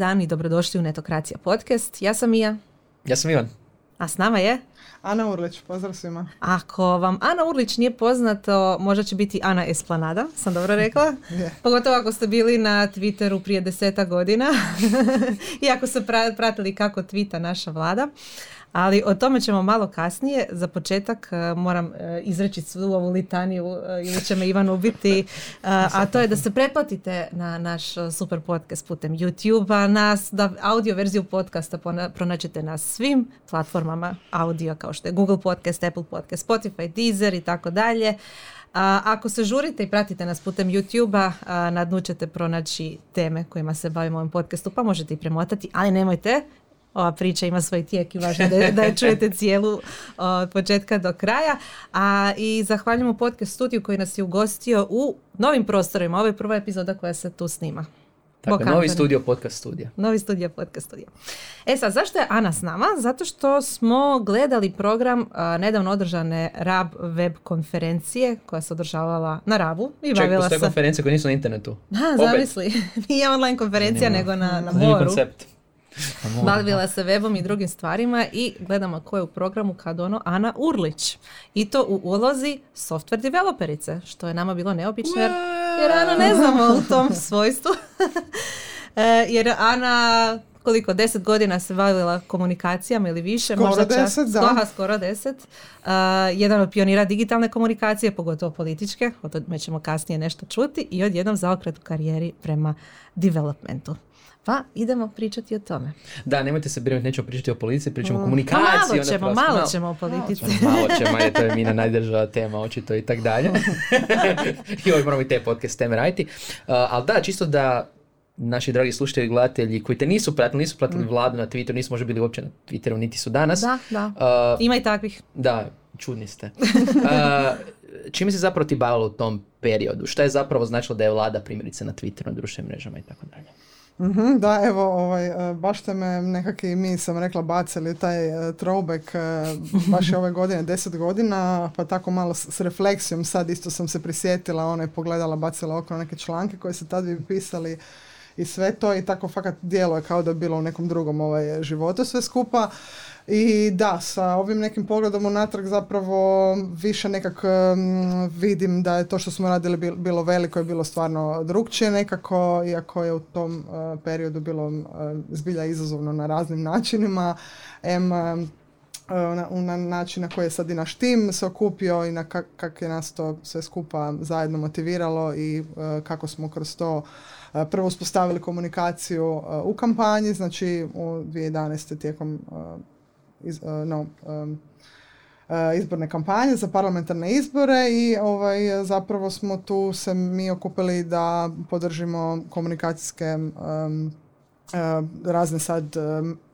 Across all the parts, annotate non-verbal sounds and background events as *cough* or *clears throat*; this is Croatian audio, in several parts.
dan i dobrodošli u Netokracija podcast. Ja sam Mija. Ja sam Ivan. A s nama je? Ana Urlić, pozdrav svima. Ako vam Ana Urlić nije poznato, možda će biti Ana Esplanada, sam dobro rekla. *laughs* Pogotovo ako ste bili na Twitteru prije deseta godina *laughs* i ako ste pratili kako tvita naša vlada. Ali o tome ćemo malo kasnije. Za početak e, moram e, izreći svu ovu litaniju e, ili će me Ivan ubiti. A to je da se pretplatite na naš super podcast putem YouTube-a. Nas, da audio verziju podcasta pronaćete na svim platformama audio kao što je Google Podcast, Apple Podcast, Spotify, Deezer i tako dalje. ako se žurite i pratite nas putem YouTube-a, na dnu ćete pronaći teme kojima se bavimo ovim podcastu, pa možete i premotati, ali nemojte ova priča ima svoj tijek i važno da, da je čujete *laughs* cijelu od početka do kraja. A i zahvaljujemo podcast studiju koji nas je ugostio u novim prostorima. Ovo je prva epizoda koja se tu snima. Tako, novi studio, podcast studija. Novi studio, podcast studija. E sad, zašto je Ana s nama? Zato što smo gledali program nedavno održane RAB web konferencije koja se održavala na RABu. I Ček, postoje konferencije koje nisu na internetu. Da, zamisli. *laughs* Nije online konferencija, nego na, na moru. koncept. Bavila se webom i drugim stvarima i gledamo ko je u programu kad ono Ana Urlić. I to u ulozi software developerice, što je nama bilo neobično jer, jer Ana ne znamo u tom svojstvu. *laughs* E, jer Ana koliko, deset godina se bavila komunikacijama ili više. Skoro možda deset, da. skoro deset. Uh, jedan od pionira digitalne komunikacije, pogotovo političke, o tome ćemo kasnije nešto čuti, i odjednom zaokret u karijeri prema developmentu. Pa idemo pričati o tome. Da, nemojte se brinuti, nećemo pričati o policiji, pričamo o mm. komunikaciji. Pa malo ćemo, malo, ćemo o politici. Malo ćemo, je to je mina najdržava tema, očito i tak dalje. *laughs* I ovaj moramo i te podcast teme raditi. Uh, ali da, čisto da naši dragi slušatelji i gledatelji koji te nisu pratili, nisu pratili mm. vladu na Twitteru, nismo možda bili uopće na Twitteru, niti su danas. Da, da. Uh, Ima i takvih. Da, čudni ste. Uh, čime se zapravo ti bavila u tom periodu? Šta je zapravo značilo da je vlada primjerice na Twitteru, na društvenim mrežama i tako dalje? Mm da, evo, ovaj, e, baš ste me nekakvi, mi sam rekla, bacili taj uh, throwback uh, baš je *laughs* ove godine, deset godina, pa tako malo s, refleksijom, sad isto sam se prisjetila, ona je pogledala, bacila oko neke članke koje se tad bi pisali i sve to i tako fakat djeluje kao da je bilo u nekom drugom ovaj, životu sve skupa. I da, sa ovim nekim pogledom unatrag zapravo više nekak vidim da je to što smo radili bilo veliko i bilo stvarno drugčije nekako, iako je u tom uh, periodu bilo uh, zbilja izazovno na raznim načinima. M, na, na način na koji je sad i naš tim se okupio i na kak, je nas to sve skupa zajedno motiviralo i kako smo kroz to prvo uspostavili komunikaciju u kampanji, znači u 2011. tijekom iz, uh, no, uh, izborne kampanje za parlamentarne izbore i ovaj, zapravo smo tu se mi okupili da podržimo komunikacijske um, razne sad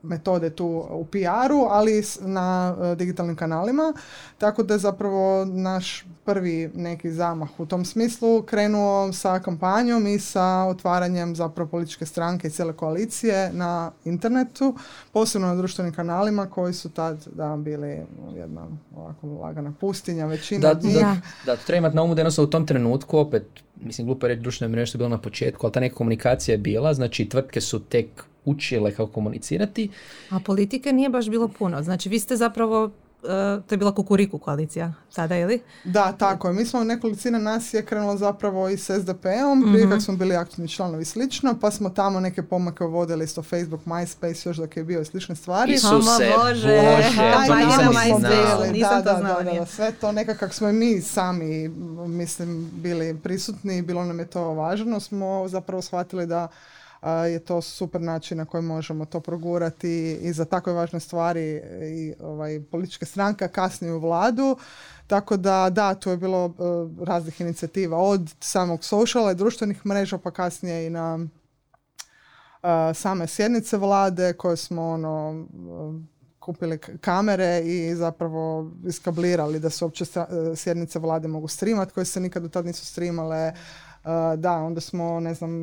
metode tu u PR-u, ali na digitalnim kanalima. Tako da je zapravo naš prvi neki zamah u tom smislu krenuo sa kampanjom i sa otvaranjem zapravo političke stranke i cijele koalicije na internetu, posebno na društvenim kanalima koji su tad da bili jedna ovako lagana pustinja, većina da, njih. Da, da, treba imati na umu da jednostavno u tom trenutku opet, mislim glupo reći društvene mreže su bile na početku, ali ta neka komunikacija je bila, znači tvrtke su tek učile kako komunicirati. A politike nije baš bilo puno. Znači vi ste zapravo to je bila kukuriku koalicija sada, ili? Da, tako je. Mi smo nekolicina nas je krenulo zapravo i s SDP-om, prije mm-hmm. smo bili aktivni članovi slično, pa smo tamo neke pomake vodili isto Facebook, MySpace, još dok je bio i slične stvari. Isuse, Bože, Bože, to nisam to znala. Da, da, sve to nekako smo i mi sami, mislim, bili prisutni, bilo nam je to važno, smo zapravo shvatili da je to super način na koji možemo to progurati i za takve važne stvari i ovaj, političke stranka kasnije u vladu. Tako da da, tu je bilo uh, raznih inicijativa od samog sociala i društvenih mreža pa kasnije i na uh, same sjednice vlade koje smo ono kupili kamere i zapravo iskablirali da se uopće sjednice vlade mogu streamati koje se nikad do tad nisu streamale. da, onda smo, ne znam,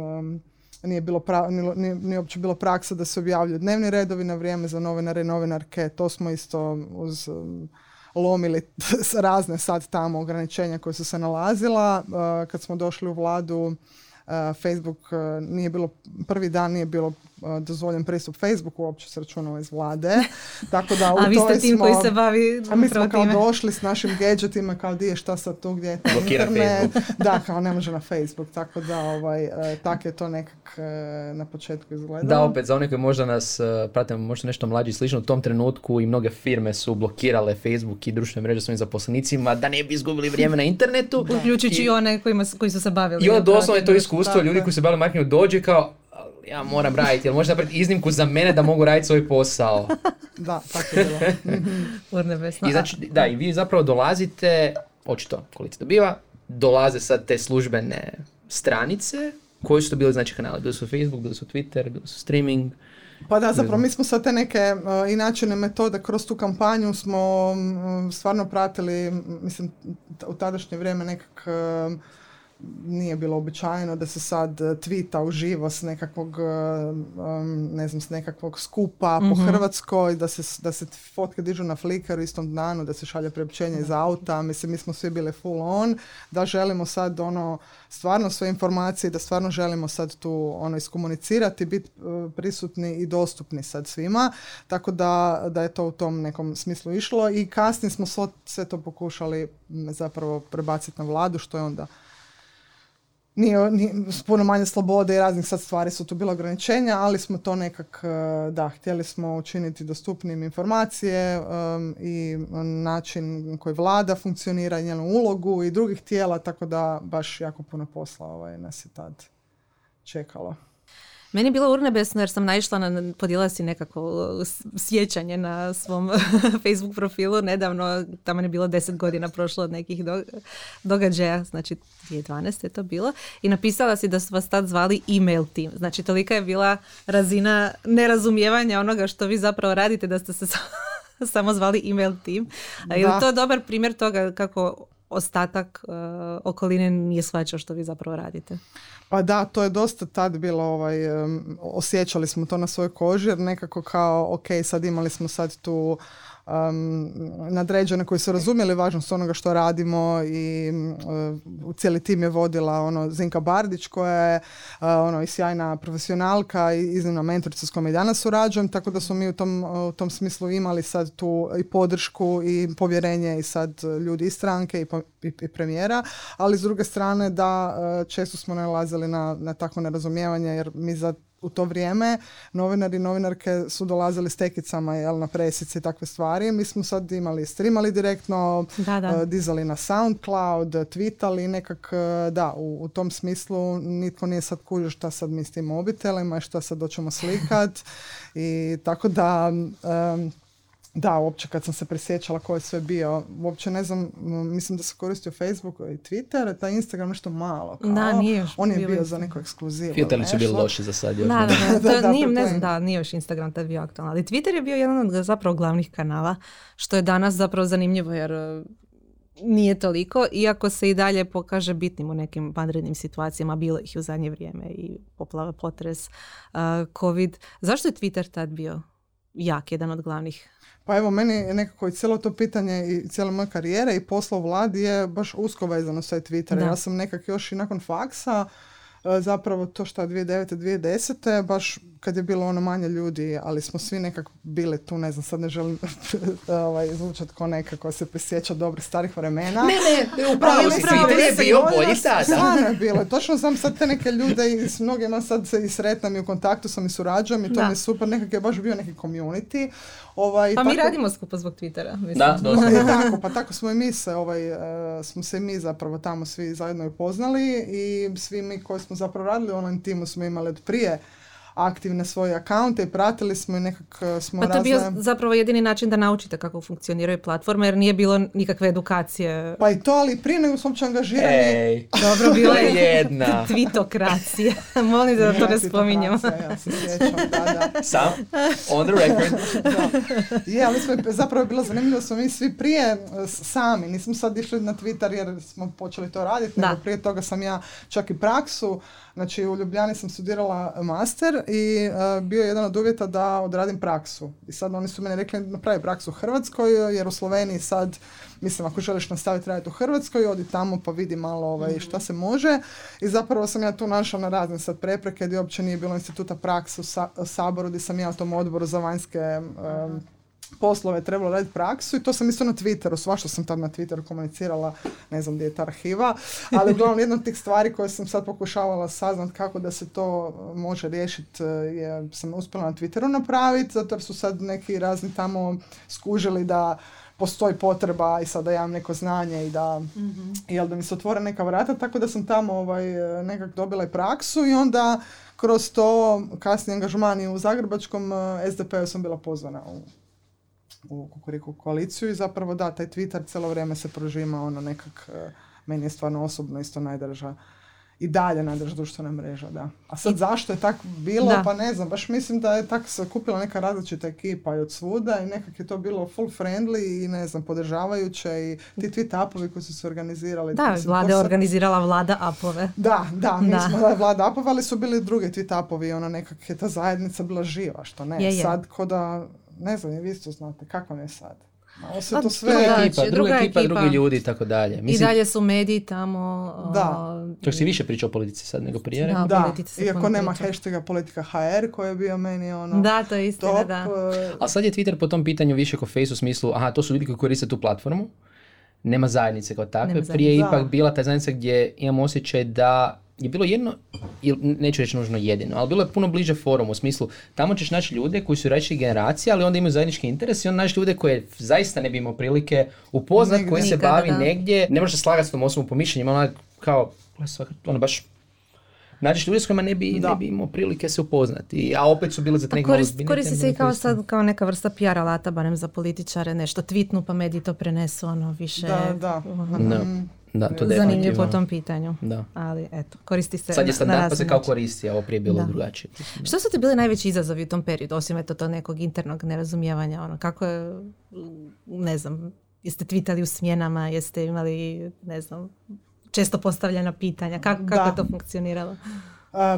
nije bilo pra, nije, nije uopće bilo praksa da se objavljuju dnevni redovi na vrijeme za novinare i novinarke. To smo isto uz um, lomili *laughs* razne sad tamo ograničenja koje su se nalazila. Uh, kad smo došli u vladu, uh, Facebook uh, nije bilo, prvi dan nije bilo dozvoljen pristup Facebooku uopće s računala iz vlade. *laughs* Tako da u A vi ste tim smo, koji se bavi a mi smo kao time. došli s našim gadgetima, kao di je šta sad tu, gdje je taj internet. Facebook. Da, kao ne može na Facebook, tako da ovaj, e, tak je to nekak e, na početku izgledalo. Da, opet, za one koji možda nas prate, možda nešto mlađi i slično, u tom trenutku i mnoge firme su blokirale Facebook i društvene mreže svojim zaposlenicima da ne bi izgubili vrijeme na internetu. Uključujući i one kojima, koji su se bavili. I onda doslovno je to iskustvo Tako ljudi koji se bavili marketingu dođe kao "Ali ja moram raditi, jel možeš napraviti iznimku za mene da mogu raditi svoj posao. *laughs* Da, tako je bilo. *laughs* I znači, da, i vi zapravo dolazite, očito koliko dobiva, dolaze sad te službene stranice, koji su to bili znači kanali? Bili su Facebook, bili su Twitter, bili su streaming. Pa da, zapravo mi smo sad te neke uh, i načine metode kroz tu kampanju smo mm, stvarno pratili, mislim, t- u tadašnje vrijeme nekak um, nije bilo običajno da se sad uh, tvita uživo s nekakvog, um, ne znam, s nekakvog skupa po Hrvatskoj, da se, da se fotke dižu na Flickr u istom danu, da se šalje priopćenje iz auta, mislim, mi smo svi bili full on, da želimo sad ono, stvarno sve informacije, da stvarno želimo sad tu ono iskomunicirati, biti uh, prisutni i dostupni sad svima, tako da, da je to u tom nekom smislu išlo i kasnije smo sve to pokušali zapravo prebaciti na vladu, što je onda nije, nije, puno manje slobode i raznih sad stvari su tu bila ograničenja, ali smo to nekak, e, da, htjeli smo učiniti dostupnim informacije em, i način koji vlada funkcionira, njenu ulogu i drugih tijela, tako da baš jako puno posla ovaj, nas je tad čekalo. Meni je bilo urnebesno jer sam naišla na, podijela si nekako s- sjećanje na svom *laughs* Facebook profilu nedavno, tamo je bilo deset godina prošlo od nekih do- događaja, znači 2012 je to bilo, i napisala si da su vas tad zvali email team. Znači tolika je bila razina nerazumijevanja onoga što vi zapravo radite da ste se sa- *laughs* samo zvali email team. A je li Da. to dobar primjer toga kako ostatak uh, okoline nije shvaćao što vi zapravo radite? Pa da, to je dosta tad bilo, ovaj, em, osjećali smo to na svojoj koži, jer nekako kao, ok, sad imali smo sad tu um, nadređene koji su razumjeli važnost onoga što radimo i um, cijeli tim je vodila ono Zinka Bardić koja je uh, ono i sjajna profesionalka i iznimna mentorica s kojom i danas surađujem, tako da smo mi u tom, u tom smislu imali sad tu i podršku i povjerenje i sad ljudi iz stranke i, po- i, i premijera, ali s druge strane da uh, često smo nalazili na, na takvo nerazumijevanje jer mi za u to vrijeme novinari i novinarke su dolazili s tekicama jel, na presice i takve stvari. Mi smo sad imali, streamali direktno, Da, da. eh, dizali na Soundcloud, tweetali nekak, eh, da, u, u tom smislu nitko nije sad kužio šta sad mi s tim mobitelima i šta sad doćemo slikat *laughs* i tako da em, da, uopće kad sam se presjećala ko je sve bio, uopće ne znam, mislim da se koristio Facebook i Twitter, taj Instagram nešto malo. Kao, Da, nije još On je bio bio Instagram. za neku ekskluzivu. Filteri su bili loši za sad još. Da, da, da, Da, *laughs* to da, nije, ne znam, da, nije još Instagram tad bio aktualan, ali Twitter je bio jedan od zapravo glavnih kanala, što je danas zapravo zanimljivo jer e, nije toliko, iako se i dalje pokaže bitnim u nekim vanrednim situacijama, bilo ih u zadnje vrijeme i poplava, potres, uh, covid. Zašto je Twitter tad bio jak, jedan od glavnih? Pa evo, meni je nekako i cijelo to pitanje i cijela moja karijera i posla u vladi je baš usko vezano sa Twitter. Da. Ja sam nekak još i nakon faksa zapravo to što 2009. 2010. baš kad je bilo ono manje ljudi, ali smo svi nekako bili tu, ne znam, sad ne želim *laughs* ovaj, zvučat ko neka koja se prisjeća dobrih starih vremena. Ne, ne, upravo si, je bio ono, bolji sada. Stvarno je bilo. Točno znam sad te neke ljude i s mnogima sad se i sretnem i u kontaktu sam i surađujem i to Da. mi je super. Nekak je baš bio neki community. Ovaj, Pa mi tako- radimo skupo zbog Twittera. Mislim. Da, dosta. *laughs* E, tako, pa tako smo i mi se, ovaj, e, smo se mi zapravo tamo svi zajedno i poznali i svi mi koji smo zapravo radili u timu smo imali od prije aktivne svoje akaunte i pratili smo i nekak e, smo Pa to je bio razne- zapravo jedini način da naučite kako funkcioniraju platforme, jer nije bilo nikakve edukacije. Pa i to, ali prije nego smo uopće angažirani. Ej, Dobro, bila je *laughs* jedna. *laughs* tvitokracija. *laughs* Molim da to ne spominjemo. Ja se sjećam, da, da. Sam, on the record. Je, ali smo, zapravo je bilo zanimljivo, smo mi svi prije e, sami, nismo sad išli na Twitter jer smo počeli to raditi, Da. nego prije toga sam ja čak i praksu Znači u Ljubljani sam studirala master i e, bio je jedan od uvjeta da odradim praksu. I sad oni su meni rekli napravi praksu u Hrvatskoj jer u Sloveniji sad, mislim ako želiš nastaviti raditi u Hrvatskoj, odi tamo pa vidi malo ovaj, mhm. šta se može. I zapravo sam ja tu našla na razne sad prepreke gdje uopće nije bilo instituta prakse u, Saboru gdje sam ja u tom odboru za vanjske poslove trebalo raditi praksu i to sam isto na Twitteru, svašta sam tad na Twitteru komunicirala, ne znam gdje je ta arhiva, ali uglavnom jedna od tih stvari koje sam sad pokušavala saznat kako da se to može riješiti je, sam uspjela na Twitteru napraviti, zato jer su sad neki razni tamo skužili da postoji potreba i sada ja imam neko znanje i da, mm jel, da mi se otvore neka vrata, tako da sam tamo ovaj, nekak dobila i praksu i onda kroz to kasnije angažman u Zagrebačkom SDP-u sam bila pozvana u u kukuriku koaliciju i zapravo da, taj Twitter cijelo vrijeme se prožima ono nekak, e, meni je stvarno osobno isto najdrža i dalje najdrža društvena mreža, da. A sad zašto je tako bilo, pa ne znam, baš mislim da je tako se kupila neka različita ekipa i od svuda i nekak je to bilo full friendly i ne znam, podržavajuće i ti tweet upovi koji su se organizirali. Da, mislim, vlada je organizirala vlada apove. Da, da, mi da. smo vlada apove, ali su bili drugi tweet upovi i ona nekak je ta zajednica bila živa, što ne. Je, je. Sad ko da ne znam, vi isto znate, kako je sad? Malo se to sve... Druga ekipa, druga, ekipa, drugi ljudi i tako dalje. Mislim, I dalje su mediji tamo... Da. To si više pričao o politici sad nego prije. Da, da. iako nema hashtaga politika HR koji je bio meni ono... Da, to je istina, top, da. Uh, A sad je Twitter po tom pitanju više kao face u smislu, aha, to su ljudi koji koriste tu platformu, nema zajednice kao takve. Prije je ipak bila ta zajednica gdje imamo osjećaj da je bilo jedno, neću reći nužno jedino, ali bilo je puno bliže forum u smislu, tamo ćeš naći ljude koji su različitih generacija, ali onda imaju zajednički interes i onda naći ljude koje zaista ne bi imao prilike upoznat, koji se bavi negdje, ne može se slagati s tom osobom po mišljenjima, ona kao, ono baš Znači, ljudi s kojima ne bi, ne bi imao prilike se upoznati, a opet su bili za neke korist, Koristi se i kao sad kao neka vrsta PR alata, barem za političare, nešto tvitnu pa mediji to prenesu, ono više... Da, da. Ono, da, to Zanimljivo po tom pitanju. Da. Ali eto, koristi se Sad je standard pa se kao koristi, a ovo prije bilo drugačije. Što su ti bili najveći izazovi u tom periodu, osim eto to nekog internog nerazumijevanja? Ono, kako je, ne znam, jeste tvitali u smjenama, jeste imali, ne znam, često postavljena pitanja, kako, kako je to funkcioniralo?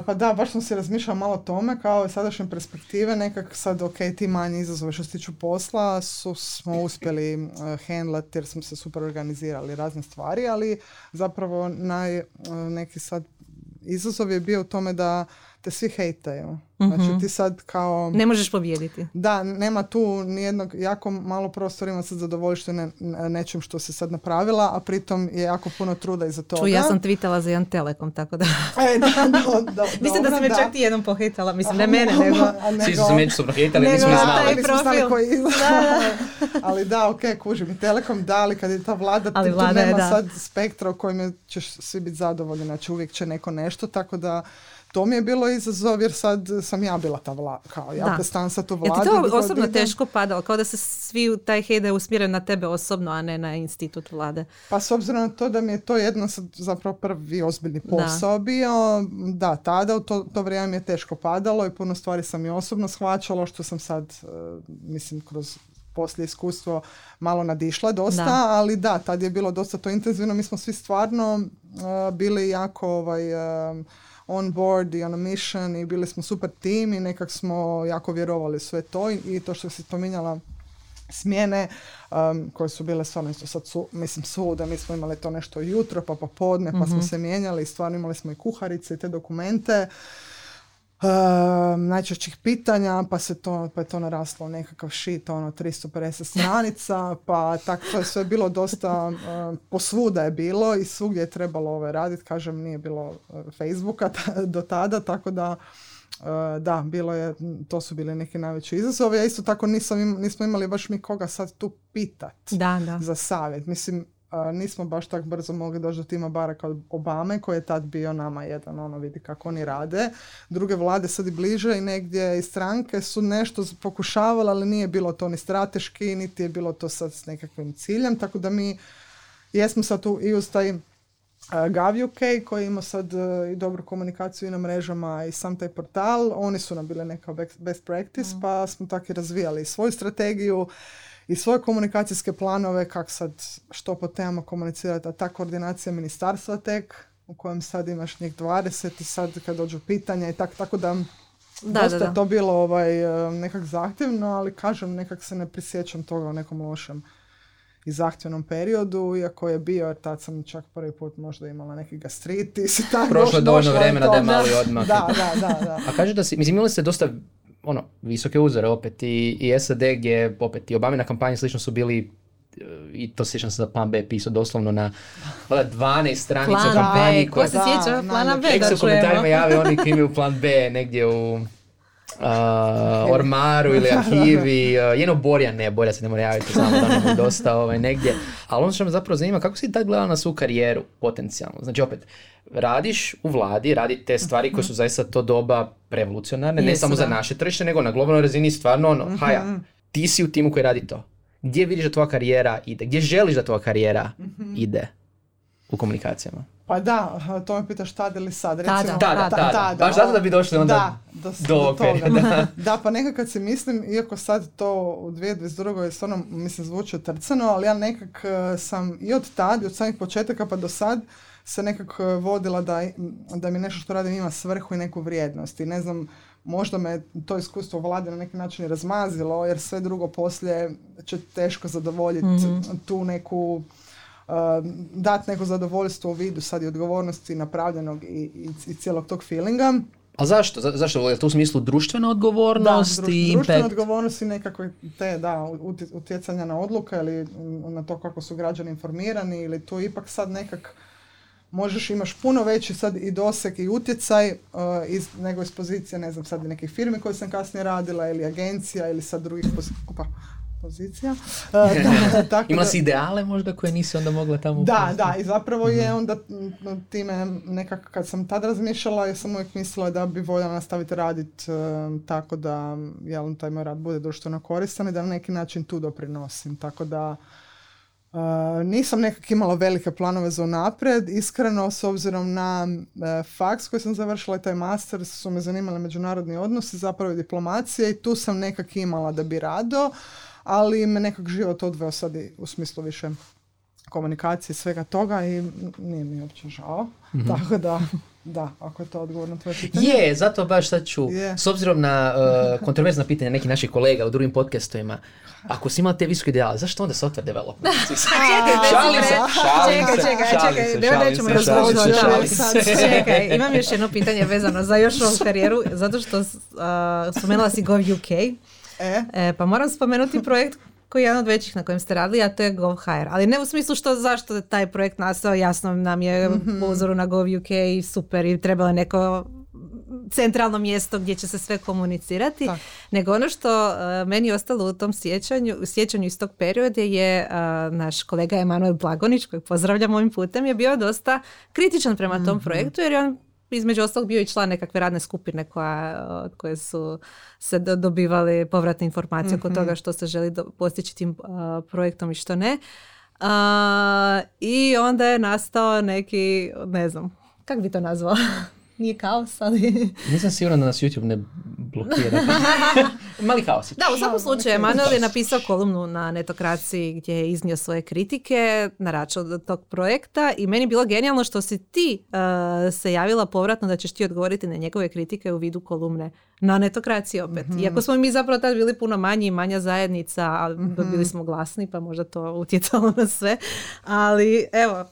Pa da, baš sam se razmišljala malo o tome, kao sadašnje perspektive, nekak sad, ok, ti manji izazove što se tiču posla, su, smo uspjeli uh, handlat jer smo se super organizirali razne stvari, ali zapravo naj, neki sad izazov je bio u tome da te svi hejtaju. Znači mhm. ti sad kao... Ne možeš pobijediti. Da, nema tu nijednog, jako malo prostora ima sad zadovoljstvo ne, nečim što se sad napravila, a pritom je jako puno truda iza toga. Ču, ja sam tvitala za jedan telekom, tako da... *laughs* E, da, da, da, *laughs* mislim da sam me čak ti jednom pohejtala, mislim, ne mene, *laughs* nego... Svi su se međusobno hejtali, nismo ne znali. Nismo znali koji ali da, ok, kužim. I telekom da, ali kad je ta vlada, ali tu, vlada tu nema sad spektra o kojem ćeš svi biti zadovoljni, znači uvijek će neko nešto, tako da to mi je bilo izazov jer sad sam ja bila ta vlada, kao ja stan sa tu vladu. Je to osobno teško padalo, kao da se svi u taj hejde usmjere na tebe osobno, a ne na institut vlade? Pa s obzirom na to da mi je to jedno zapravo prvi ozbiljni posao bio, da, tada u to, to vrijeme mi je teško padalo i puno stvari sam i osobno shvaćala, što sam sad, e, mislim, kroz poslije iskustvo malo nadišla dosta, ali da, tad je bilo dosta to intenzivno. Mi smo svi stvarno e, bili jako ovaj, e, on board i on a mission i bili smo super tim i nekak smo jako vjerovali sve to. I, to što si spominjala smjene um, koje su bile stvarno isto sad su, mislim svuda, mi smo imali to nešto jutro pa popodne pa smo mhm. se mijenjali i stvarno imali smo i kuharice i te dokumente najčešćih pitanja, pa se to, pa je to naraslo nekakav shit, ono, 350 stranica, pa tako to je sve bilo dosta, uh, posvuda je bilo i svugdje je trebalo ove raditi, kažem, nije bilo Facebooka do tada, tako da da, bilo je, to su bili neki najveći izazovi. Ja isto tako nisam, nismo imali baš mi koga sad tu pitat da, da. za savjet. Mislim, nismo baš tako brzo mogli doći do tima Baracka od Obame koji je tad bio nama jedan ono vidi kako oni rade. Druge vlade sad i bliže i negdje i stranke su nešto pokušavale ali nije bilo to ni strateški niti je bilo to sad s nekakvim ciljem tako da mi jesmo sad tu i uz taj Gavi UK koji ima sad e, i dobru komunikaciju i na mrežama i sam taj portal, oni su nam bile neka best practice, mm. pa smo tako i razvijali svoju strategiju i svoje komunikacijske planove, kak sad što po temama komunicirati, a ta koordinacija ministarstva tek, u kojem sad imaš njih 20 i sad kad dođu pitanja i tako, tako da Da, dosta da, je da. to bilo ovaj, e, nekak zahtjevno, ali kažem, nekak se ne prisjećam toga u nekom lošem i zahtjevnom periodu, iako je bio, jer tad sam čak prvi put možda imala neki gastritis i tako. Prošlo je dovoljno vremena da je mali odmah. Da, da, da, da. A kaže da si, mislim imali ste dosta ono, visoke uzore opet i, i SAD gdje opet i Obamina kampanje slično su bili e, i to sjećam se da Plan B je pisao doslovno na valjda 12 stranica Plan kampanji B, koje ko se sjeća plana da. B Tek da se u komentarima čujemo. jave oni koji imaju plan B negdje u a, ormaru ili *laughs* arhivi. Uh, jedno Borja, ne, Borja se ne mora javiti, znamo da nam dosta ovaj, negdje. Ali ono što me zapravo zanima, kako si tad gledala na svu karijeru potencijalno? Znači opet, radiš u vladi, radi te stvari koje su zaista to doba revolucionarne, ne Jesu, samo za da. naše tržište, nego na globalnoj razini stvarno ono, haja, ti si u timu koji radi to. Gdje vidiš da tvoja karijera ide? Gdje želiš da tvoja karijera ide u komunikacijama? Pa da, to me pitaš tad ili sad. Tada. Recimo, Tada, ta- tada. Baš zato da bi došli onda da, do, do ovog toga. perioda. Da. *laughs* da, pa nekad kad si mislim, iako sad to u 2022. je stvarno, mislim, zvuči trcano, ali ja nekak eh, sam i od tad, i od samih početaka pa do sad, se nekak eh, vodila da, da mi nešto što radim ima svrhu i neku vrijednost. I ne znam, možda me to iskustvo vlade na neki način razmazilo, jer sve drugo poslije će teško zadovoljiti tu neku dati neko zadovoljstvo u vidu sad i odgovornosti napravljenog i, i, i cijelog tog feelinga. A zašto? Za, zašto? Je to u smislu društvena odgovornost druš- i društvena impact? odgovornost i nekakve te, da, utje- utjecanja na odluke ili na to kako su građani informirani ili tu ipak sad nekak možeš, imaš puno veći sad i doseg i utjecaj uh, iz, nego iz pozicije, ne znam, sad nekih firmi koje sam kasnije radila ili agencija ili sad drugih pozi- opa, pozicija. Uh, *laughs* *laughs* da, tako Imala da- si ideale možda koje nisi onda mogla tamo... da, da, i zapravo je onda m, time nekako kad sam tad razmišljala, ja sam uvijek mislila da bi voljela nastaviti raditi tako da jel, taj moj rad bude društveno koristan i da na neki način tu doprinosim. Tako da e, nisam nekak imala velike planove za unaprijed. Iskreno, s obzirom na e, faks koji sam završila i taj master, su me zanimali međunarodni odnosi, zapravo i diplomacija i tu sam nekak imala da bi rado, ali me nekak život odveo sad i u smislu više komunikacije i svega toga i nije mi uopće žao. Tako da, da, ako je to odgovor na tvoje pitanje. Je, zato baš sad ću, Je. s obzirom na uh, kontroverzna pitanja nekih naših kolega u drugim podcastovima, ako si imala te visoke ideale, zašto onda software development? Čekaj, Šalim se, šalim čekaj, se, čekaj, čekaj. Čekaj, imam još jedno pitanje vezano za još ovu karijeru, zato što uh, spomenula si GovUK, E, e, pa moram spomenuti projekt koji je jedan od većih na kojem ste radili, a to je GovHire. Ali ne u smislu što zašto je taj projekt nastao, jasno nam je po uzoru na GovUK i super i trebalo je neko centralno mjesto gdje će se sve komunicirati, Tak. nego ono što uh, meni je ostalo u tom sjećanju, u sjećanju iz tog perioda je uh, naš kolega Emanuel Blagonić, kojeg pozdravljam ovim putem, je bio dosta kritičan prema tom projektu jer je on između ostalog bio i član nekakve radne skupine koja, od koje su se do- dobivali povratne informacije oko toga što se želi do- postići tim uh, projektom i što ne. A, I onda je nastao neki, ne znam, kako bi to nazvao? *laughs* Nije kaos, ali... *laughs* Nisam siguran da nas YouTube ne blokira. *laughs* Mali haos. Da, u svakom slučaju, Emanuel je napisao kolumnu na netokraciji gdje je iznio svoje kritike na račun tog projekta i meni je bilo genijalno što si ti uh, se javila povratno da ćeš ti odgovoriti na njegove kritike u vidu kolumne na netokraciji opet. Iako smo mi zapravo tad bili puno manji i manja zajednica, ali bili smo glasni pa možda to utjecalo na sve. Ali evo,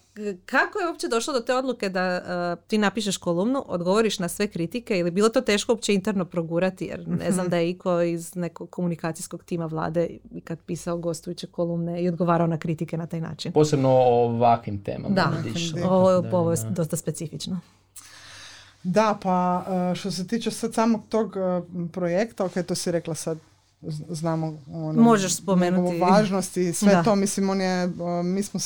kako je uopće došlo do te odluke da uh, ti napišeš kolumnu, odgovoriš na sve kritike ili bilo to teško uopće interno progurati jer ne znam da je iko iz nekog komunikacijskog tima vlade kad pisao gostujuće kolumne i odgovarao na kritike na taj način. Posebno o ovakvim temama. Da, ovo, je dosta specifično. Da, pa uh, što se tiče sad samog tog uh, projekta, ok, to si rekla sad, znamo ono, Možeš spomenuti. njegovu važnost i sve Da. to, mislim, on je, uh, mi smo,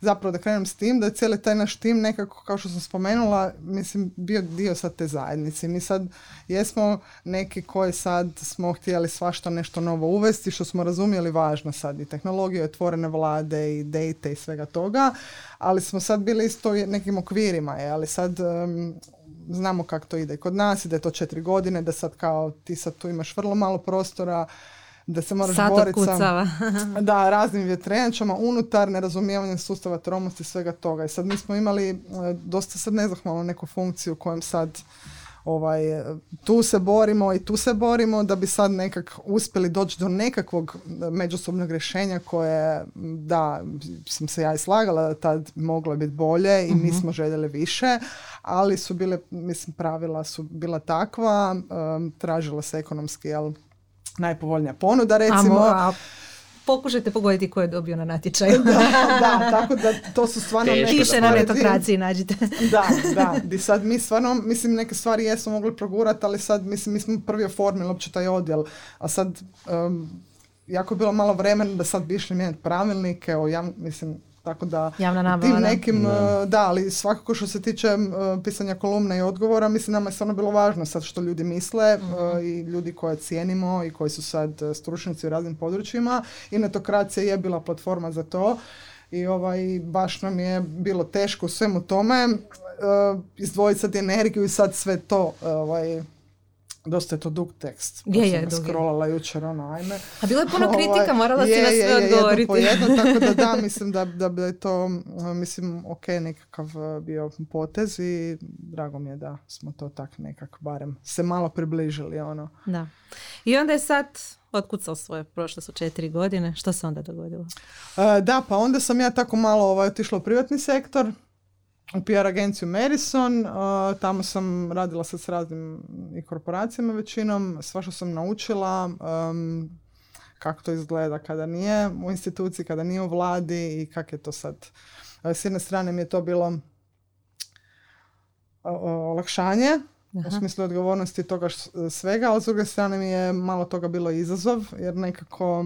zapravo da krenem s tim, da je cijeli taj naš tim nekako, kao što sam spomenula, mislim, bio dio sad te zajednice. Mi sad jesmo neki koji sad smo htjeli svašta nešto novo uvesti, što smo razumjeli važno sad i tehnologije, otvorene vlade i data i svega toga, ali smo sad bili isto u nekim okvirima, je, ali sad um, znamo kako to ide kod nas i da je to četiri godine, da sad kao ti sad tu imaš vrlo malo prostora da se moraš boriti sa *laughs* da, raznim vjetrenjačama unutar nerazumijevanja sustava tromosti svega toga. I sad mi smo imali e, dosta sad nezahvalno neku funkciju kojem sad ovaj, tu se borimo i tu se borimo da bi sad nekak uspjeli doći do nekakvog međusobnog rješenja koje, da, sam se ja i slagala da tad moglo biti bolje i mi smo željeli više, ali su bile, mislim, pravila su bila takva, um, tražila se ekonomski, jel, najpovoljnija ponuda, recimo. mo- a pokušajte pogoditi ko je dobio na natječaju. *laughs* da, da, *laughs* tako da to su stvarno Teško neke Piše na netokraciji, nađite. *laughs* Da, da, di sad mi stvarno, mislim, neke stvari jesmo mogli progurati, ali sad, mislim, mi smo prvi oformili uopće taj odjel, a sad, um, jako je bilo malo vremena da sad bi išli mijenjati pravilnike, o javn- mislim, tako da Javna nabava, tim da. nekim, uh, da, ali svakako što se tiče uh, pisanja kolumna i odgovora, mislim, nama je stvarno bilo važno sad što ljudi misle uh, i ljudi koje cijenimo i koji su sad stručnjaci u raznim područjima. I netokracija je bila platforma za to i ovaj, baš nam je bilo teško u svemu tome uh, izdvojiti sad energiju i sad sve to uh, ovaj, dosta je to dug tekst. Je, je, sam ga dug je. scrollala jučer, ono, ajme. A bilo je puno Ovaj, kritika, morala si je, na je, sve je, odgovoriti. po jedno, *laughs* tako da da, mislim da, da bi je to, mislim, ok, nekakav uh, bio potez i drago mi je da smo to tak nekak barem se malo približili, ono. Da. I onda je sad otkucao svoje, prošle su četiri godine. Što se onda dogodilo? Uh, da, pa onda sam ja tako malo ovaj, otišla u privatni sektor, u PR agenciju Madison, uh, tamo sam radila sad s raznim i korporacijama većinom, svašta sam naučila, um, kako to izgleda kada nije u instituciji, kada nije u vladi i kak je to sad. Uh, S jedne strane mi je to bilo olakšanje, u Aha. smislu odgovornosti toga svega, ali s druge strane mi je malo toga bilo izazov, jer nekako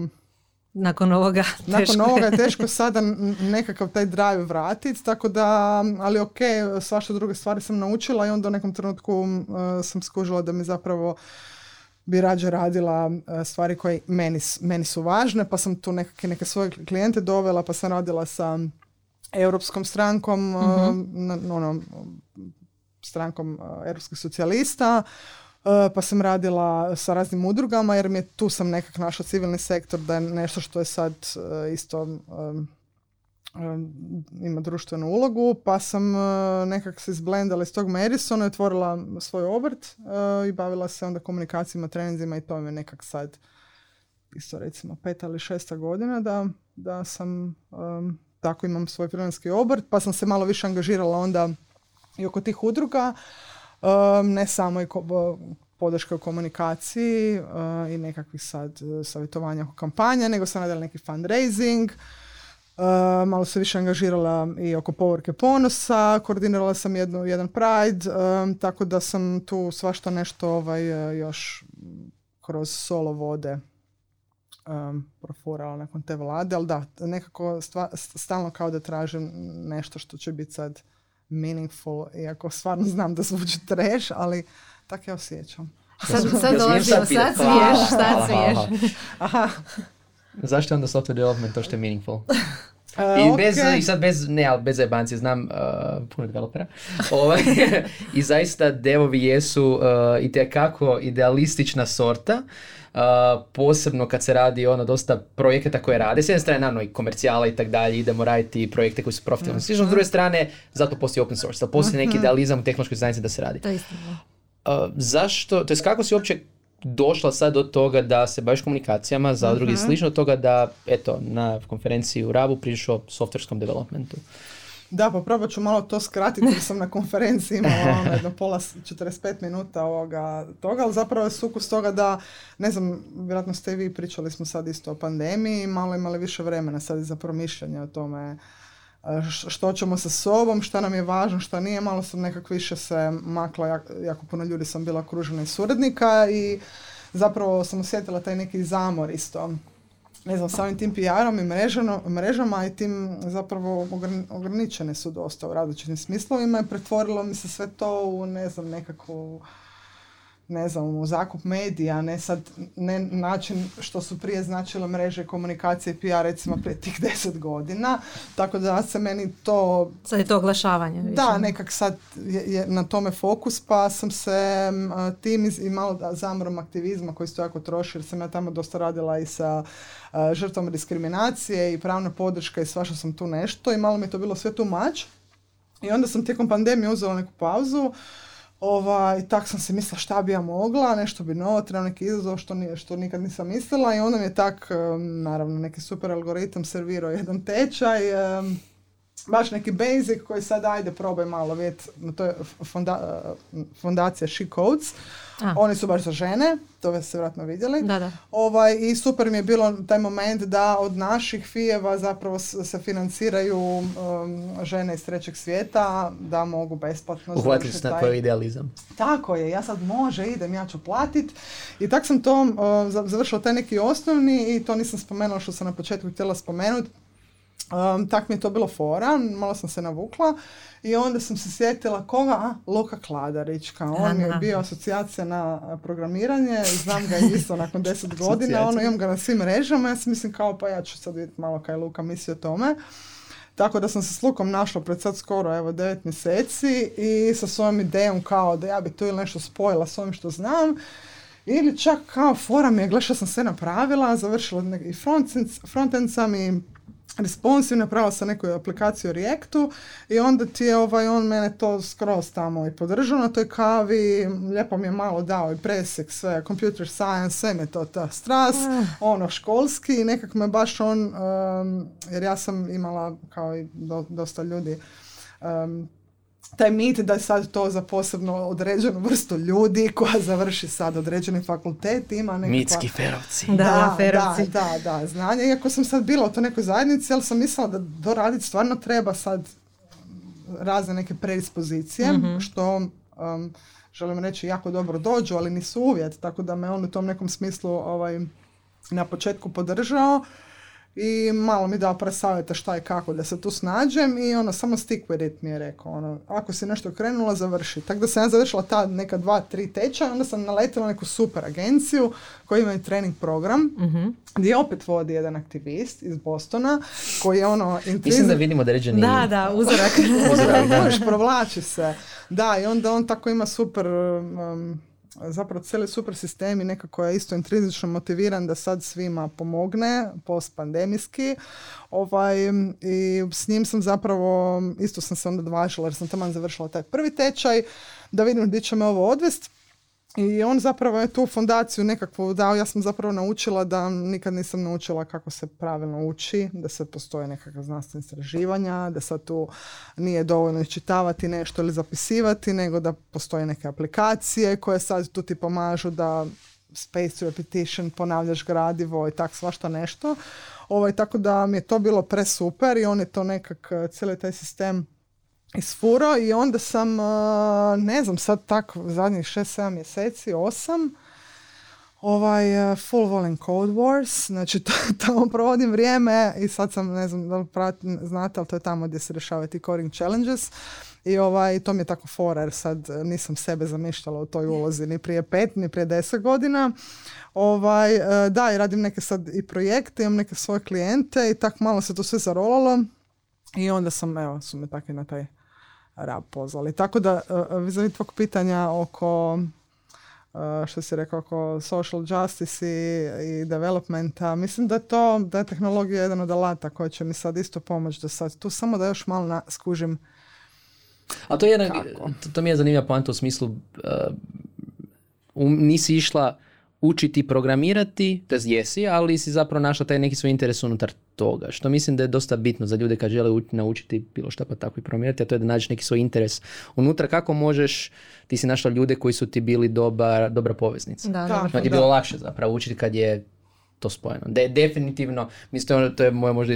Nakon ovoga *laughs* nakon teško ovoga je. teško sada nekakav taj drive vratiti, tako da, ali ok, svašta druge stvari sam naučila i onda u nekom trenutku uh, sam skužila da mi zapravo bi rađe radila uh, stvari koje meni, meni su važne, pa sam tu nekakve neke svoje klijente dovela, pa sam radila sa Europskom strankom, uh, na- ono, strankom uh, europskih socijalista, uh, pa sam radila sa raznim udrugama jer mi je tu sam nekak našla civilni sektor da je nešto što je sad uh, isto ima društvenu ulogu, pa sam uh, nekak se izblendala iz tog Madisona i otvorila svoj obrt i bavila se onda komunikacijama, treninzima i to mi je nekak sad isto recimo peta ili šesta godina da, da sam um, tako imam svoj freelanski obrt, pa sam se malo više angažirala onda i oko tih udruga, um, ne samo i ko- podrška u komunikaciji uh, i nekakvih sad uh, savjetovanja oko kampanja, nego sam radila neki fundraising, Uh, malo se više angažirala i oko povorke ponosa, koordinirala sam jednu, jedan Pride, um, tako da sam tu svašta nešto ovaj, uh, još kroz solo vode um, profurala nakon te vlade, ali da, nekako stva, stalno kao da tražim nešto što će biti sad meaningful, iako stvarno znam da zvuči trash, ali tako ja osjećam. Sad, sad dolazimo, sad smiješ, sad smiješ. Aha, Zašto onda software development to što je meaningful? *laughs* uh, I, bez, I sad bez, ne, ali bez zajebancije, znam uh, puno developera. Ovaj, *laughs* I zaista devovi jesu uh, itekako idealistična sorta. Uh, posebno kad se radi ono dosta projekata koje rade. S jedne strane, naravno, i komercijala i tak dalje, idemo raditi projekte koji su profitabilni. Slično, s druge strane, zato postoji open source, da postoji neki idealizam u tehnološkoj zajednici da se radi. To je. Uh, zašto, to jest kako si uopće došla sad do toga da se baviš komunikacijama za drugi i slično, toga da, eto, na konferenciji u Rabu pričaš o softverskom developmentu. Da, pa probat ću malo to skratiti jer sam na konferenciji imala *laughs* ono jedno pola, s- 45 minuta ovoga toga, ali zapravo je sukus toga da, ne znam, vjerojatno ste i vi pričali smo sad isto o pandemiji, malo imali više vremena sad i za promišljanje o tome što ćemo sa sobom, šta nam je važno, šta nije, malo sam nekak više se makla, jak- jako puno ljudi sam bila okružena iz suradnika i zapravo sam osjetila taj neki zamor isto. Ne znam, samim tim PR-om i mrežano, mrežama i tim zapravo ogran- ograničene su dosta u različitim smislovima i pretvorilo mi se sve to u, ne znam, nekakvu ne znam, u zakup medija, ne sad, ne način što su prije značile mreže komunikacije i PR recimo prije tih *laughs* deset godina, tako da se meni to... Sad je to oglašavanje. Da, nekak sad je, na tome fokus, pa sam se tim i malo zamrom aktivizma koji su jako troši, jer sam ja tamo dosta radila i sa žrtvom diskriminacije i pravna podrška i svašta sam tu nešto i malo mi je to bilo sve tu mač. I onda sam tijekom pandemije uzela neku pauzu, Ovaj, tak sam se mislila šta bi ja mogla, nešto bi novo, treba neki izazov što, nije, što nikad nisam mislila i onda mi je tak, naravno, neki super algoritam servirao jedan tečaj, baš neki basic koji sad ajde probaj malo vidjeti, to je fonda, fondacija She Codes, oni su baš za žene, to ste vjerojatno vidjeli. Da, da. Ovaj, I super mi je bilo taj moment da od naših fijeva zapravo se financiraju um, žene iz trećeg svijeta, da mogu besplatno Uhvatiti se na tvoj idealizam. Tako je, ja sad može, idem, ja ću platit. I tak sam to um, završila taj neki osnovni i to nisam spomenula što sam na početku htjela spomenuti. Um, tak mi je to bilo fora, malo sam se navukla i onda sam se sjetila koga? A, Luka Kladarić, kao on je bio asocijacija na programiranje, znam ga *laughs* isto nakon deset godina, ono imam ga na svim mrežama, ja sam mislim kao pa ja ću sad vidjeti malo kaj Luka misli o tome. Tako da sam se s Lukom našla pred sad skoro evo devet mjeseci i sa svojom idejom kao da ja bi tu ili nešto spojila s ovim što znam. Ili čak kao fora mi je, gledaj sam sve napravila, završila i frontend sam i responsive, napravila sam neku aplikaciju Reactu i onda ti je ovaj, on mene to skroz tamo i podržao na toj kavi, lijepo mi je malo dao i presek sve, computer science, sve mi je to ta stras, ah. ono školski i nekak me baš on, um, jer ja sam imala kao i dosta ljudi um, taj mit da je sad to za posebno određenu vrstu ljudi koja završi sad određeni fakultet ima nekakva... Mitski ferovci. Da, da, da, da, da, znanje. Iako sam sad bila u toj nekoj zajednici, ali sam mislila da doraditi stvarno treba sad razne neke predispozicije, mm što um, želim reći jako dobro dođu, ali nisu uvjet, tako da me on u tom nekom smislu ovaj, na početku podržao i malo mi dao presavjeta šta je kako da se tu snađem i ono samo stick with it mi je rekao ono, ako si nešto krenula završi. Tako da sam ja završila ta neka dva, tri tečaja onda sam naletila neku super agenciju koja ima trening program mm gdje opet vodi jedan aktivist iz Bostona koji je ono mislim da vidimo određeni da, da, uzorak. *laughs* *laughs* Možeš provlači se. Da i onda on tako ima super um, zapravo cijeli super sistem i nekako je isto intrinzično motiviran da sad svima pomogne post-pandemijski. Ovaj, I s njim sam zapravo, isto sam se onda odvažila jer sam tamo završila taj prvi tečaj, da vidim gdje će me ovo odvesti. I on zapravo je tu fondaciju nekakvu dao, ja sam zapravo naučila da nikad nisam naučila kako se pravilno uči, da sad postoje nekakva znanstvena istraživanja, da sad tu nije dovoljno iščitavati nešto ili zapisivati, nego da postoje neke aplikacije koje sad tu ti pomažu da space repetition, ponavljaš gradivo i tak svašta nešto. Ovaj, tako da mi je to bilo presuper i on je to nekak, cijeli taj sistem isfuro i onda sam, ne znam, sad tako zadnjih 6-7 mjeseci, 8, ovaj full volim Code Wars, znači *laughs* tamo provodim vrijeme i sad sam, ne znam da li pratim, znate, ali to je tamo gdje se rješavaju ti coding challenges i ovaj, to mi je tako fora jer sad nisam sebe zamišljala u toj ulozi ni prije pet, ni prije deset godina. Ovaj, e, da, i radim neke sad i projekte, imam neke svoje klijente i tako malo se to sve zarolalo i onda sam, evo, su me tako i na taj rab pozvali. Tako da, uh, vis tvog pitanja oko uh, što si rekao oko social justice i, i developmenta, mislim da je to, da je tehnologija jedan od alata koji će mi sad isto pomoći da sad tu samo da još malo na, skužim a to, je to, to mi je zanimljiva poanta u smislu um, nisi išla učiti programirati, to jesi, ali si zapravo našla taj neki svoj interes unutar toga, što mislim da je dosta bitno za ljude kad žele naučiti bilo šta pa tako i programirati, a to je da nađeš neki svoj interes unutra, kako možeš, ti si našla ljude koji su ti bili dobar, dobra poveznica. Da, da, je bilo lakše zapravo učiti kad je to spojeno. De, definitivno, mislim, to je moje možda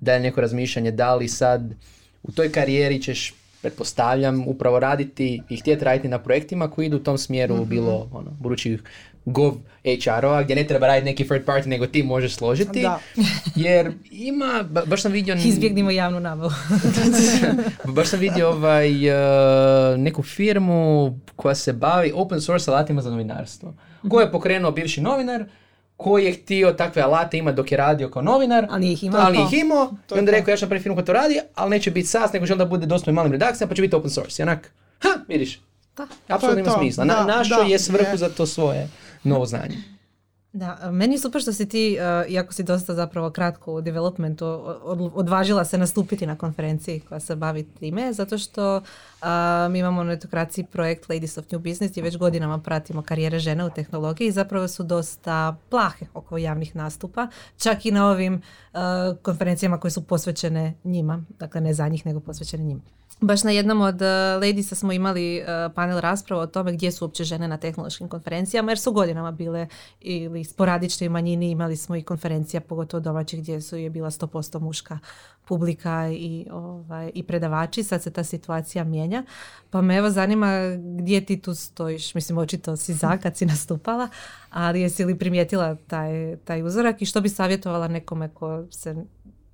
da je neko razmišljanje, da li sad u toj karijeri ćeš pretpostavljam, upravo raditi i htjeti raditi na projektima koji idu u tom smjeru Mhm. bilo ono, budućih gov HR-ova gdje ne treba raditi neki third party nego ti možeš složiti. Da. *laughs* Jer ima, ba- baš sam vidio... Izbjegnimo javnu nabavu. *laughs* Baš sam vidio ovaj, eh, neku firmu koja se bavi open source alatima za novinarstvo. Ko je pokrenuo bivši novinar, koji je htio takve alate imati dok je radio kao novinar, Ali ih imao. ali ih imao, To i je onda to. rekao ja ću napraviti firmu koja to radi, ali neće biti SaaS, nego će onda bude dostupno i malim redakcijama, pa će biti open source. I onak, ha, vidiš, Da. apsolutno ima smisla. Na, našo da, je svrhu je. za to svoje novo znanje. Da, meni je super što si ti, uh, iako si dosta zapravo kratko u developmentu, od- odvažila se nastupiti na konferenciji koja se bavi time, zato što mi imamo na etokraciji projekt Ladies of New Business gdje već godinama pratimo karijere žena u tehnologiji i zapravo su dosta plahe oko javnih nastupa, čak i na ovim konferencijama koje su posvećene njima, dakle ne za njih nego posvećene njima. Baš na jednom od uh, Ladiesa smo imali uh, panel rasprava o tome gdje su uopće žene na tehnološkim konferencijama, jer su godinama bile ili sporadične manjini, imali smo i konferencija, pogotovo domaćih gdje su je bila 100% muška publika i, ovaj, i predavači. Sad se ta situacija mijenja. Pa me evo zanima gdje ti tu stojiš. Mislim, očito si za kad si nastupala, ali jesi li primijetila taj, taj uzorak i što bi savjetovala nekome ko se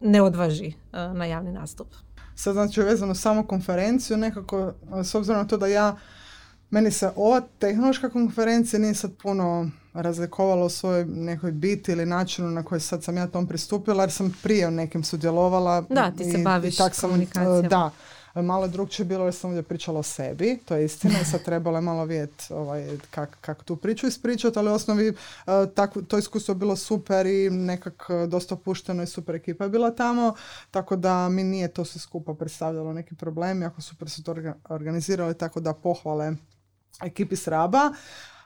ne odvaži uh, na javni nastup? Sad znači vezano samo konferenciju, nekako, s obzirom na to da ja, meni se ova tehnološka konferencija nije sad puno razlikovala u svojoj nekoj biti ili načinu na koji sad sam ja tom pristupila, jer sam prije nekim sudjelovala. Da, ti se i- baviš i tak sam, e, Da, malo drugčije bilo jer sam ovdje pričala o sebi, to je istina sad trebalo je malo vidjeti ovaj, kako kak tu priču ispričati, ali u osnovi e, tako, to iskustvo je bilo super i nekak e, dosta opušteno i super ekipa je bila tamo, tako da mi nije to sve skupa predstavljalo neki problem, jako super su to orga- organizirali, tako da pohvale ekipi s Raba.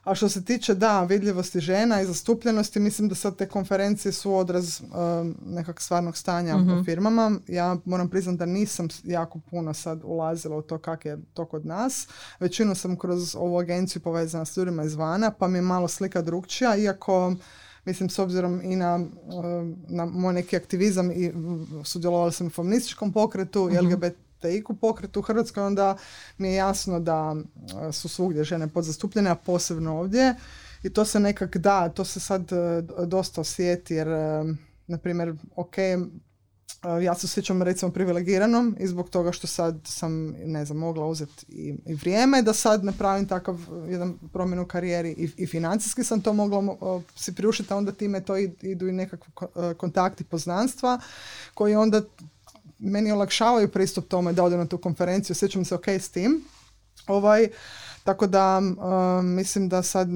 A što se tiče, da, vidljivosti žena i zastupljenosti, mislim da sad te konferencije su odraz um, nekak stvarnog stanja u firmama. Ja moram priznati da nisam jako puno sad ulazila u to kak je to kod nas. Većinu sam kroz ovu agenciju povezana s ljudima izvana, pa mi je malo slika drugčija, iako mislim s obzirom i na, um, na moj neki aktivizam i sudjelovala sam u feminističkom pokretu i LGBTIQ pokretu u Hrvatskoj, onda mi je jasno da uh, su svugdje žene podzastupljene, a posebno ovdje. I to se nekak da, to se sad uh, dosta osjeti jer, um, na primjer, ok, ja se osjećam recimo privilegiranom i zbog toga što sad sam, ne znam, mogla uzeti i, i vrijeme da sad napravim takav jedan promjenu u karijeri i, i financijski sam to mogla si priuštiti, a onda time to id- idu i nekakvi ko- kontakti poznanstva koji onda meni olakšavaju pristup tome da odem na tu konferenciju, osjećam se ok s tim. Ovaj, tako da um, mislim da sad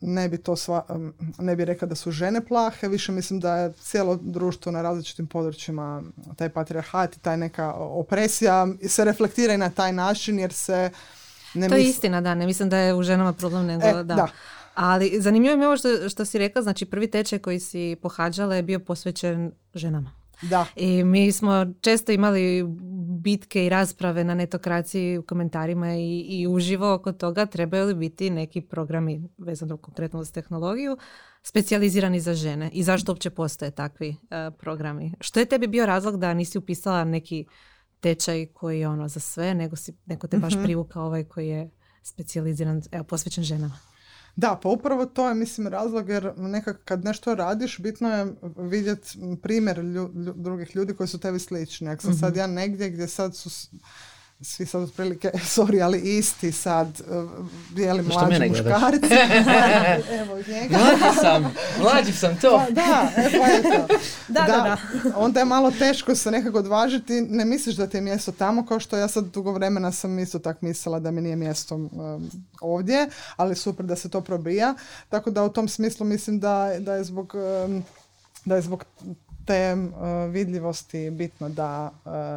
ne bi to sva, um, ne bi rekla da su žene plahe, više mislim da je cijelo društvo na različitim područjima taj patrijarhat i taj neka opresija se reflektira i na taj način jer se ne To je istina, da, ne mislim da je u ženama problem, nego E, da. da. Ali zanimljivo mi je ovo što, što si rekla, znači prvi tečaj koji si pohađala je bio posvećen ženama. Da. I mi smo često imali bitke i rasprave na netokraciji u komentarima i, i uživo oko toga trebaju li biti neki programi vezano konkretno uz tehnologiju specijalizirani za žene i zašto uopće postoje takvi e, programi. Što je tebi bio razlog da nisi upisala neki tečaj koji je ono za sve, nego si, neko te baš privukao ovaj koji je specijaliziran, evo, posvećen ženama. Da, pa upravo to je, mislim, razlog jer nekak kad nešto radiš, bitno je vidjeti primjer lju- lju- drugih ljudi koji su tebi slični. Ako sam Mhm. sad ja negdje gdje sad su svi sad otprilike, *laughs* sorry, ali isti sad, bijeli Zašto mlađi mene muškarci. *laughs* *laughs* Evo njega. Mlađi sam, mlađi sam to. Pa da, e, pa eto. Da, da, Onda je malo teško se nekako odvažiti. Ne misliš da ti je mjesto tamo, kao što ja sad dugo vremena sam isto tak mislila da mi nije mjesto um, ovdje, ali super da se to probija. Tako da u tom smislu mislim da, da je zbog um, da je zbog te uh, vidljivosti bitno da,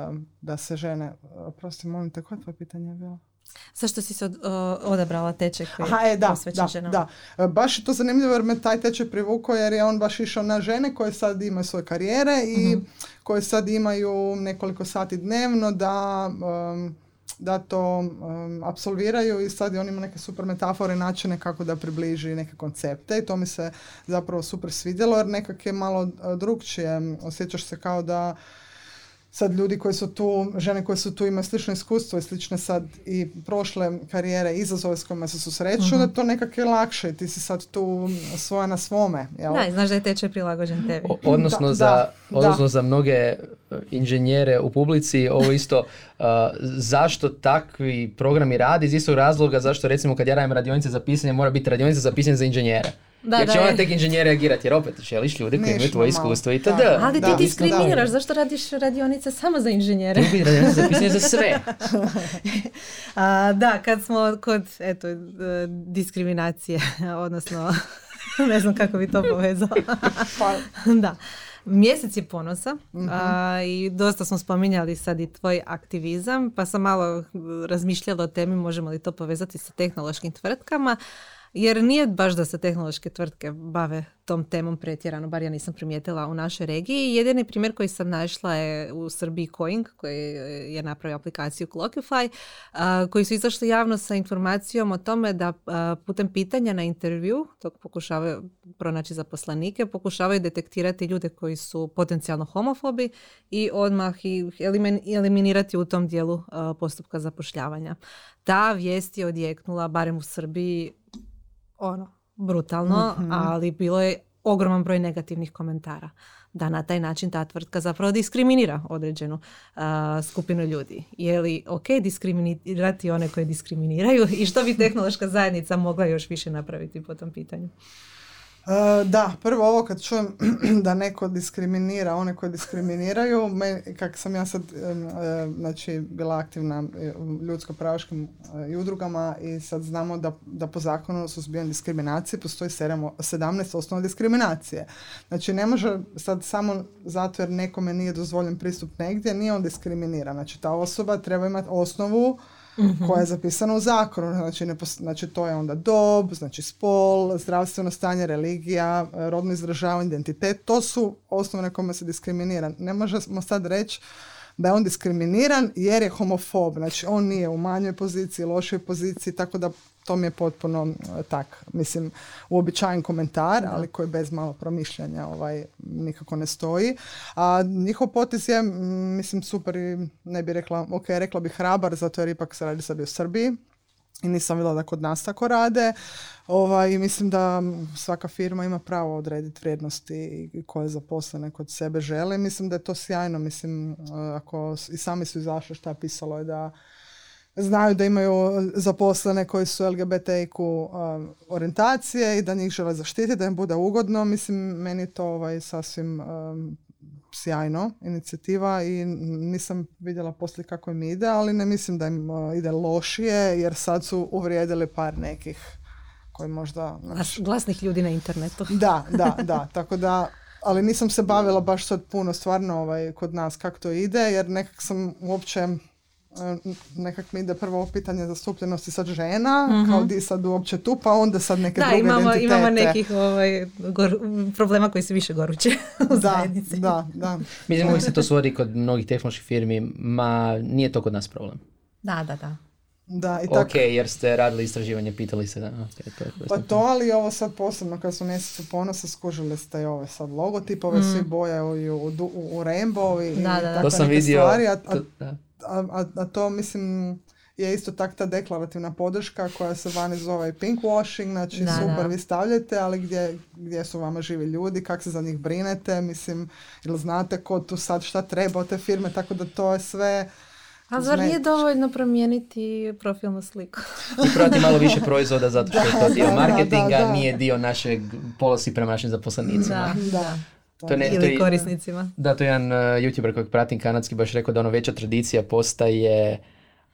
um, da se žene, prosti molim te, koje je tvoje pitanje bilo? Zašto si se od- odabrala tečaj koji Aha, je da, da, ženama? da. Baš je to zanimljivo jer me taj tečaj privukao jer je on baš išao na žene koje sad imaju svoje karijere i Mhm. koje sad imaju nekoliko sati dnevno da, um, da to um, apsolviraju i sad on ima neke super metafore načine kako da približi neke koncepte i to mi se zapravo super svidjelo jer nekak je malo uh, drugčije. Osjećaš se kao da sad ljudi koji su tu, žene koje su tu imaju slično iskustvo i slične sad i prošle karijere, izazove s kojima se susreću, uh da to nekako je lakše. Ti si sad tu svoja na svome. Jel? Da, znaš da je tečaj prilagođen tebi. odnosno, za, odnosno za mnoge e, inženjere u publici, ovo isto, uh, zašto takvi programi radi iz istog razloga, zašto recimo kad ja radim radionice za pisanje, mora biti radionica za pisanje za inženjere. Da, jer će ona tek inženjer reagirati, jer opet želiš ljudi koji imaju tvoje iskustvo i tada. Ali ti diskriminiraš, zašto radiš radionice samo za inženjere? Ti radionice za pisanje za sve. *laughs* A, da, kad smo kod eto, diskriminacije, *laughs* odnosno *laughs* ne znam kako bi to povezala. Pa. da. Mjesec je ponosa mhm. i dosta smo spominjali sad i tvoj aktivizam, pa sam malo razmišljala o temi možemo li to povezati sa tehnološkim tvrtkama. Jer nije baš da se tehnološke tvrtke bave tom temom pretjerano, bar ja nisam primijetila u našoj regiji. Jedini primjer koji sam našla je u Srbiji Coing, koji je napravio aplikaciju Clockify, koji su izašli javno sa informacijom o tome da putem pitanja na intervju, dok pokušavaju pronaći zaposlenike, pokušavaju detektirati ljude koji su potencijalno homofobi i odmah ih eliminirati u tom dijelu postupka zapošljavanja. Ta vijest je odjeknula, barem u Srbiji, ono, brutalno, mhm. *laughs* ali bilo je ogroman broj negativnih komentara da na taj način ta tvrtka zapravo diskriminira određenu skupinu ljudi. Je li ok diskriminirati one koje diskriminiraju i što bi tehnološka zajednica mogla još više napraviti po tom pitanju? E, da, prvo ovo kad čujem *clears throat* da neko diskriminira one koje diskriminiraju, kak sam ja sad e, znači, bila aktivna u ljudsko-pravaškim e, udrugama i sad znamo da, da po zakonu o suzbijanju diskriminacije postoji 17 osnova diskriminacije. Znači ne može sad samo zato jer nekome nije dozvoljen pristup negdje, nije on diskriminiran. Znači ta osoba treba imati osnovu mm koja je zapisana u zakonu. Znači, ne znači to je onda dob, znači spol, zdravstveno stanje, religija, rodno izražavanje, identitet. To su osnovne kome se diskriminira. Ne možemo sad reći da je on diskriminiran jer je homofob. Znači on nije u manjoj poziciji, lošoj poziciji, tako da to mi je potpuno e, tak, mislim, uobičajen komentar, ali koji bez malo promišljanja ovaj, nikako ne stoji. A njihov potez je, mislim, super i ne bi rekla, ok, rekla bih hrabar, zato jer ipak se radi sad u Srbiji i nisam vidjela da kod nas tako rade. Ovaj, mislim da svaka firma ima pravo odrediti vrijednosti koje zaposlene kod sebe žele. Mislim da je to sjajno. Mislim, e, ako i sami su izašli šta pisalo je da znaju da imaju zaposlene koji su LGBTIQ um, orijentacije i da njih žele zaštititi, da im bude ugodno. Mislim, meni je to ovaj, sasvim um, sjajno inicijativa i nisam vidjela poslije kako im ide, ali ne mislim da im uh, ide lošije jer sad su uvrijedili par nekih koji možda... Glasnih ljudi na internetu. *laughs* Da, da, da. *laughs* Tako da, ali nisam se bavila baš sad puno stvarno ovaj, kod nas kako to ide jer nekak sam uopće nekak mi ide prvo pitanje zastupljenosti sad žena, mm kao di sad uopće tu, pa onda sad neke da, druge imamo, identitete. imamo nekih ovaj, problema koji se više goruće *laughs* u da, zajednici. Da, da. Mislim, uvijek se to svodi kod mnogih tehnoloških firmi, ma nije to kod nas problem. Da, da, da. Da, i tak... Ok, jer ste radili istraživanje, pitali se da... Okay, to je pa to, ali ovo sad posebno kad su mjesecu ponosa skužili ste ove sad logotipove, mm. svi boje u, u, u, rainbow i, da, da, da. to sam vidio, stvari, a, a, a, a, to mislim je isto tak ta deklarativna podrška koja se vani zove pink washing, znači da, super da. vi stavljate, ali gdje, gdje su vama živi ljudi, kako se za njih brinete, mislim, ili znate ko tu sad šta treba od te firme, tako da to je sve a zar nije dovoljno promijeniti profilnu sliku? *laughs* I prodati malo više proizvoda zato što je to *laughs* dio marketinga, nije dio našeg policy prema našim zaposlenicima. Da, da. To ne, Ili to korisnicima. Da, to je jedan uh, youtuber kojeg pratim kanadski baš rekao da ono veća tradicija postaje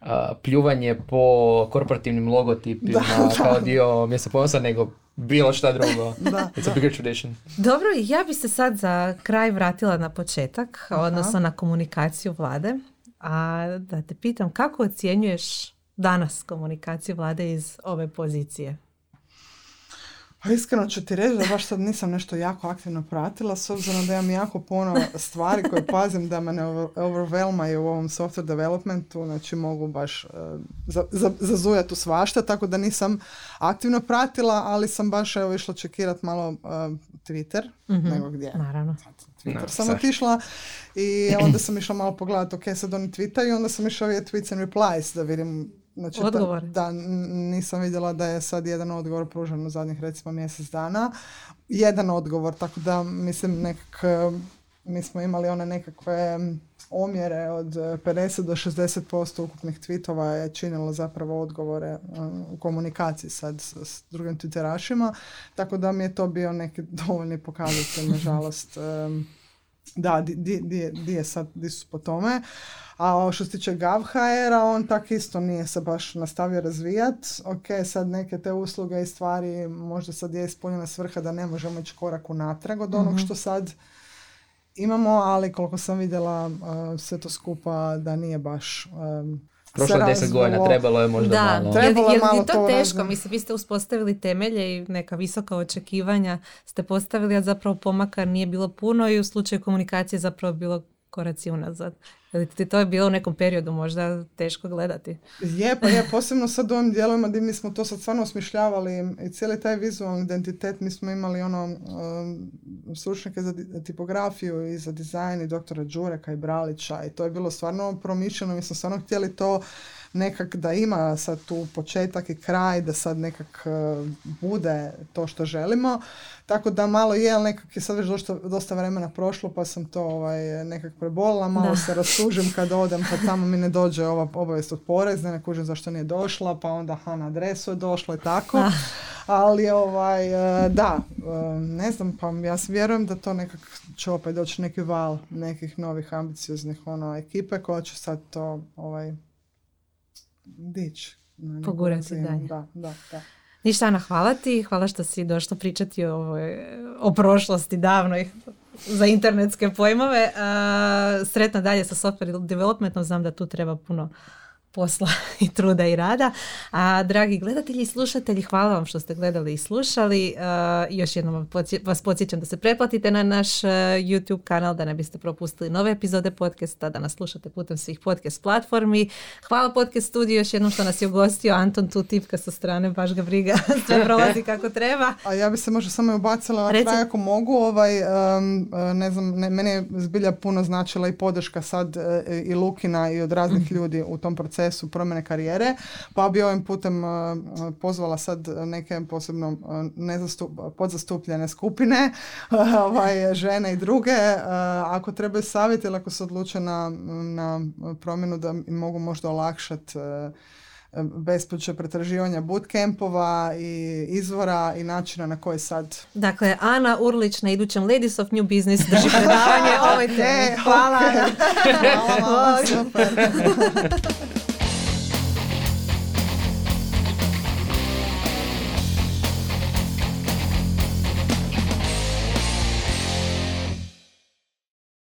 uh, pljuvanje po korporativnim logotipima *laughs* kao dio mjesta ponosa nego bilo šta drugo. *laughs* da, It's a bigger tradition. Dobro, ja bi se sad za kraj vratila na početak, Aha. odnosno na komunikaciju vlade. A da te pitam, kako ocjenjuješ danas komunikaciju vlade iz ove pozicije? Pa iskreno ću ti reći da baš sad nisam nešto jako aktivno pratila, s obzirom da imam jako puno stvari koje pazim da me ne overwhelmaju u ovom software developmentu, znači mogu baš uh, zazujati u svašta, tako da nisam aktivno pratila, ali sam baš evo išla čekirat malo uh, Twitter, mm nego gdje. Naravno. Twitter sam otišla i onda sam išla malo pogledati, ok, sad oni tweetaju, i onda sam išla vidjeti tweets and replies da vidim Znači, odgovor. Da, nisam vidjela da je sad jedan odgovor pružen u zadnjih recimo mjesec dana. Jedan odgovor, tako da mislim nekak, mi smo imali one nekakve omjere od 50 do 60% ukupnih tweetova je činilo zapravo odgovore u komunikaciji sad s, drugim twitterašima, tako da mi je to bio neki *laughs* dovoljni pokazatelj, nažalost. Da, di, di, di, je sad, di su po tome. A što se tiče GovHR-a, on tak isto nije se baš nastavio razvijat. Ok, sad neke te usluge i stvari, možda sad je ispunjena svrha da ne možemo ići korak unatrag od onog mhm. što sad imamo, ali koliko sam vidjela uh, sve to skupa da nije baš um, Prošlo deset godina, trebalo je možda da, malo. Trebalo je, je to, teško? Mislim, vi ste uspostavili temelje i neka visoka očekivanja ste postavili, a zapravo pomaka nije bilo puno i u slučaju komunikacije zapravo bilo koraci unazad. Ti to je bilo u nekom periodu možda teško gledati? Je, pa je, *laughs* posebno sad u ovim dijelovima gdje mi smo to sad stvarno osmišljavali i cijeli taj vizualni identitet, mi smo imali ono um, stručnjake za tipografiju i za dizajn i doktora Đureka i Bralića i to je bilo stvarno promišljeno, mi smo stvarno htjeli to nekak da ima sad tu početak i kraj, da sad nekak uh, bude to što želimo. Tako da malo je, ali nekak je sad već dosta, dosta vremena prošlo, pa sam to ovaj, nekak prebolila, malo se rasužim kad odem, pa tamo mi ne dođe ova obavijest od porezne, ne kužim zašto nije došla, pa onda ha na adresu je došla i tako. Ali ovaj, uh, da, uh, ne znam, pa ja vjerujem da to nekak će opet doći neki val nekih novih ambicioznih ono, ekipe koja će sad to ovaj, dić. Pogurati dalje. Da, da, da. Ništa Ana, hvala ti. Hvala što si došla pričati o, o prošlosti davnoj za internetske pojmove. Uh, sretno dalje sa software developmentom. Znam da tu treba puno posla *laughs* i truda i rada. A dragi gledatelji i slušatelji, hvala vam što ste gledali i slušali. Uh, još jednom vas podsjećam da se pretplatite na naš uh, YouTube kanal da ne biste propustili nove epizode podcasta, da nas slušate putem svih podcast platformi. Hvala podcast studiju još jednom što nas je ugostio Anton tu tipka sa strane, baš ga briga, *laughs* sve prolazi kako treba. A ja bi se možda samo ubacila na kraj ako mogu. Ovaj, um, ne znam, ne, mene je zbilja puno značila i podrška sad i Lukina i od raznih mhm. ljudi u tom procesu procesu promjene karijere, pa bi ovim putem uh, pozvala sad neke posebno uh, nezastup, podzastupljene skupine, *laughs* ovaj, žene i druge, uh, ako trebaju savjeti ili ako se odluče na, na promjenu da im mogu možda olakšati bespoće pretraživanja bootcampova i izvora i načina na koje sad... Dakle, Ana Urlić na idućem Ladies of New Business drži predavanje ovoj *laughs* temi. Hvala. Okay. *laughs* Hvala, super.